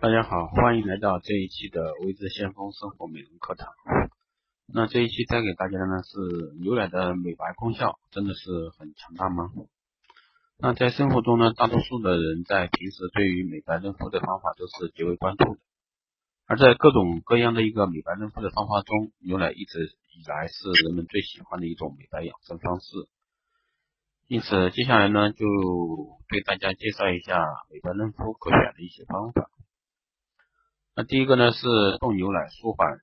大家好，欢迎来到这一期的微知先锋生活美容课堂。那这一期带给大家的呢是牛奶的美白功效真的是很强大吗？那在生活中呢，大多数的人在平时对于美白润肤的方法都是极为关注的。而在各种各样的一个美白润肤的方法中，牛奶一直以来是人们最喜欢的一种美白养生方式。因此，接下来呢，就对大家介绍一下美白嫩肤可选的一些方法。那第一个呢是冻牛奶，舒缓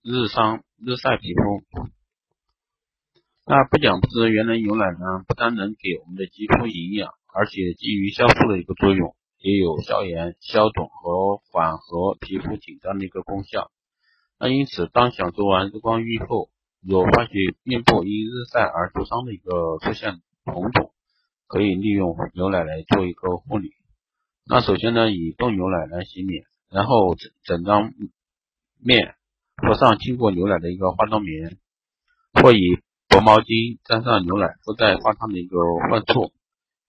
日伤日晒皮肤。那不讲不知，原来牛奶呢不单能给我们的肌肤营养，而且基于酵素的一个作用，也有消炎、消肿和缓和皮肤紧张的一个功效。那因此，当享受完日光浴后，有发觉面部因日晒而受伤的一个出现。红肿可以利用牛奶来做一个护理。那首先呢，以冻牛奶来洗脸，然后整整张面敷上经过牛奶的一个化妆棉，或以薄毛巾沾上牛奶敷在发烫的一个患处。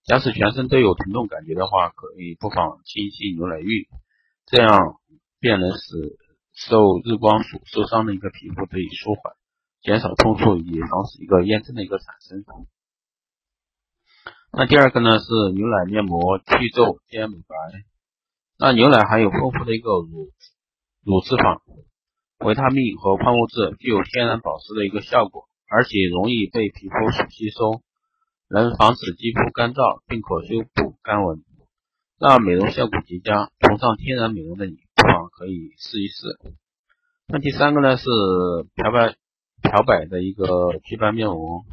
假使全身都有疼痛感觉的话，可以不妨清洗牛奶浴，这样便能使受日光所受伤的一个皮肤得以舒缓，减少痛处，以防止一个炎症的一个产生。那第二个呢是牛奶面膜去皱兼美白。那牛奶含有丰富的一个乳乳脂肪、维他命和矿物质，具有天然保湿的一个效果，而且容易被皮肤所吸收，能防止肌肤干燥，并可修补干纹，让美容效果极佳。崇尚天然美容的你，不妨可以试一试。那第三个呢是漂白漂白的一个祛斑面膜。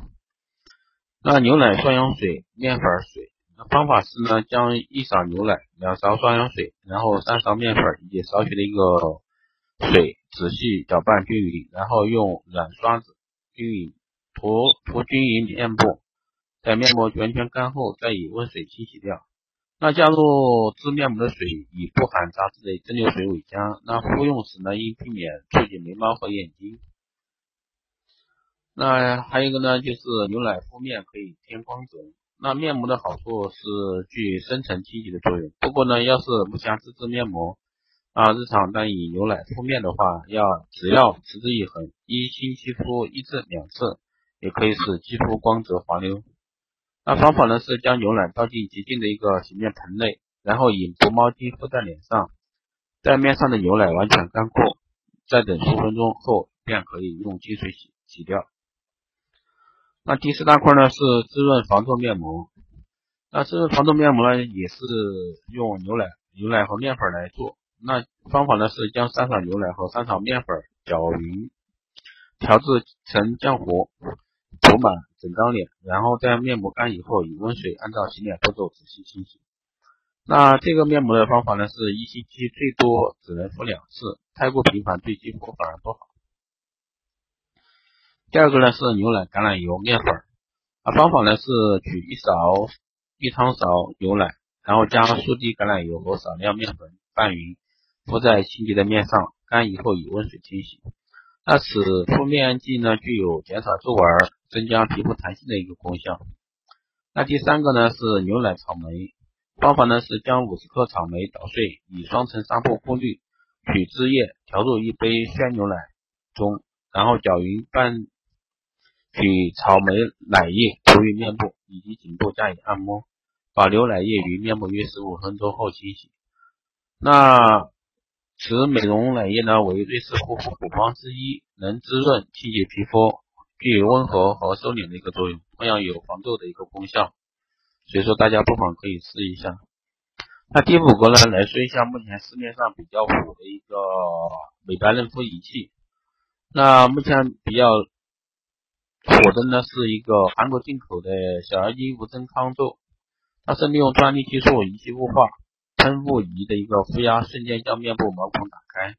那牛奶、双氧水、面粉水，方法是呢，将一勺牛奶、两勺双氧水，然后三勺面粉以及少许的一个水，仔细搅拌均匀，然后用软刷子均匀涂涂均匀面部，在面膜完全干后，再以温水清洗掉。那加入制面膜的水以不含杂质的蒸馏水为佳。那服用时呢，应避免触及眉毛和眼睛。那还有一个呢，就是牛奶敷面可以添光泽。那面膜的好处是具深层清洁的作用。不过呢，要是不想自制面膜，啊，日常单以牛奶敷面的话，要只要持之以恒，一星期敷一至两次，也可以使肌肤光泽滑溜。那方法呢是将牛奶倒进洁净的一个洗面盆内，然后以薄毛巾敷在脸上，待面上的牛奶完全干枯，再等数分钟后，便可以用清水洗洗掉。那第四大块呢是滋润防皱面膜。那滋润防皱面膜呢也是用牛奶、牛奶和面粉来做。那方法呢是将三勺牛奶和三勺面粉搅匀，调制成浆糊，涂满整张脸，然后在面膜干以后，以温水按照洗脸步骤仔细清洗。那这个面膜的方法呢是一星期最多只能敷两次，太过频繁对肌肤反而不好。第二个呢是牛奶、橄榄油、面粉，啊方法呢是取一勺一汤勺牛奶，然后加数滴橄榄油和少量面粉拌匀，敷在清洁的面上，干以后以温水清洗。那此敷面剂呢具有减少皱纹、增加皮肤弹性的一个功效。那第三个呢是牛奶草莓，方法呢是将五十克草莓捣碎，以双层纱布过滤，取汁液调入一杯鲜牛奶中，然后搅匀拌。取草莓奶液涂于面部以及颈部加以按摩，保留奶液于面部约十五分钟后清洗。那此美容奶液呢为瑞士护肤补方之一，能滋润清洁皮肤，具有温和和收敛的一个作用，同样有防皱的一个功效。所以说大家不妨可以试一下。那第五个呢来说一下目前市面上比较火的一个美白嫩肤仪器。那目前比较。火的呢是一个韩国进口的小而精无针抗皱，它是利用专利技术仪器雾化喷雾仪的一个负压，瞬间将面部毛孔打开，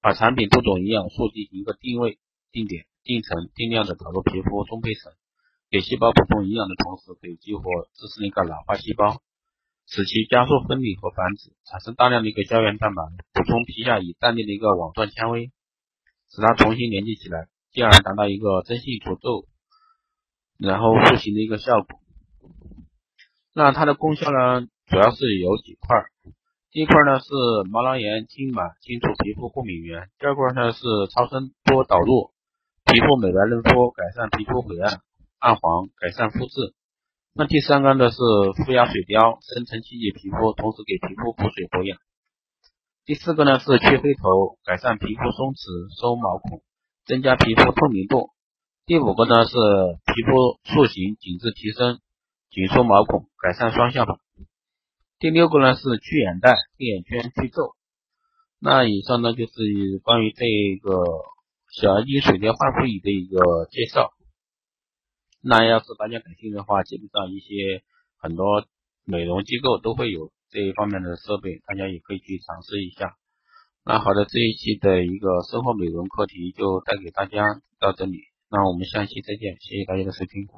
把产品多种营养素进行一个定位、定点、定层、定量的导入皮肤中胚层，给细胞补充营养的同时，可以激活自身的一个老化细胞，使其加速分泌和繁殖，产生大量的一个胶原蛋白，补充皮下以淡定的一个网状纤维，使它重新连接起来。进而达到一个增细除皱，然后塑形的一个效果。那它的功效呢，主要是有几块。第一块呢是毛囊炎、痉挛，清除皮肤过敏源；第二块呢是超声波导入，皮肤美白嫩肤，改善皮肤晦暗暗黄，改善肤质。那第三个呢是负压水雕，深层清洁皮肤，同时给皮肤补水保养。第四个呢是去黑头，改善皮肤松弛，收毛孔，增加皮肤透明度。第五个呢是皮肤塑形，紧致提升，紧缩毛孔，改善双下巴。第六个呢是去眼袋、黑眼圈、去皱。那以上呢就是关于这个小儿精水疗焕肤仪的一个介绍。那要是大家感兴趣的话，基本上一些很多美容机构都会有这一方面的设备，大家也可以去尝试一下。那好的，这一期的一个生活美容课题就带给大家到这里。那我们下期再见，谢谢大家的收听。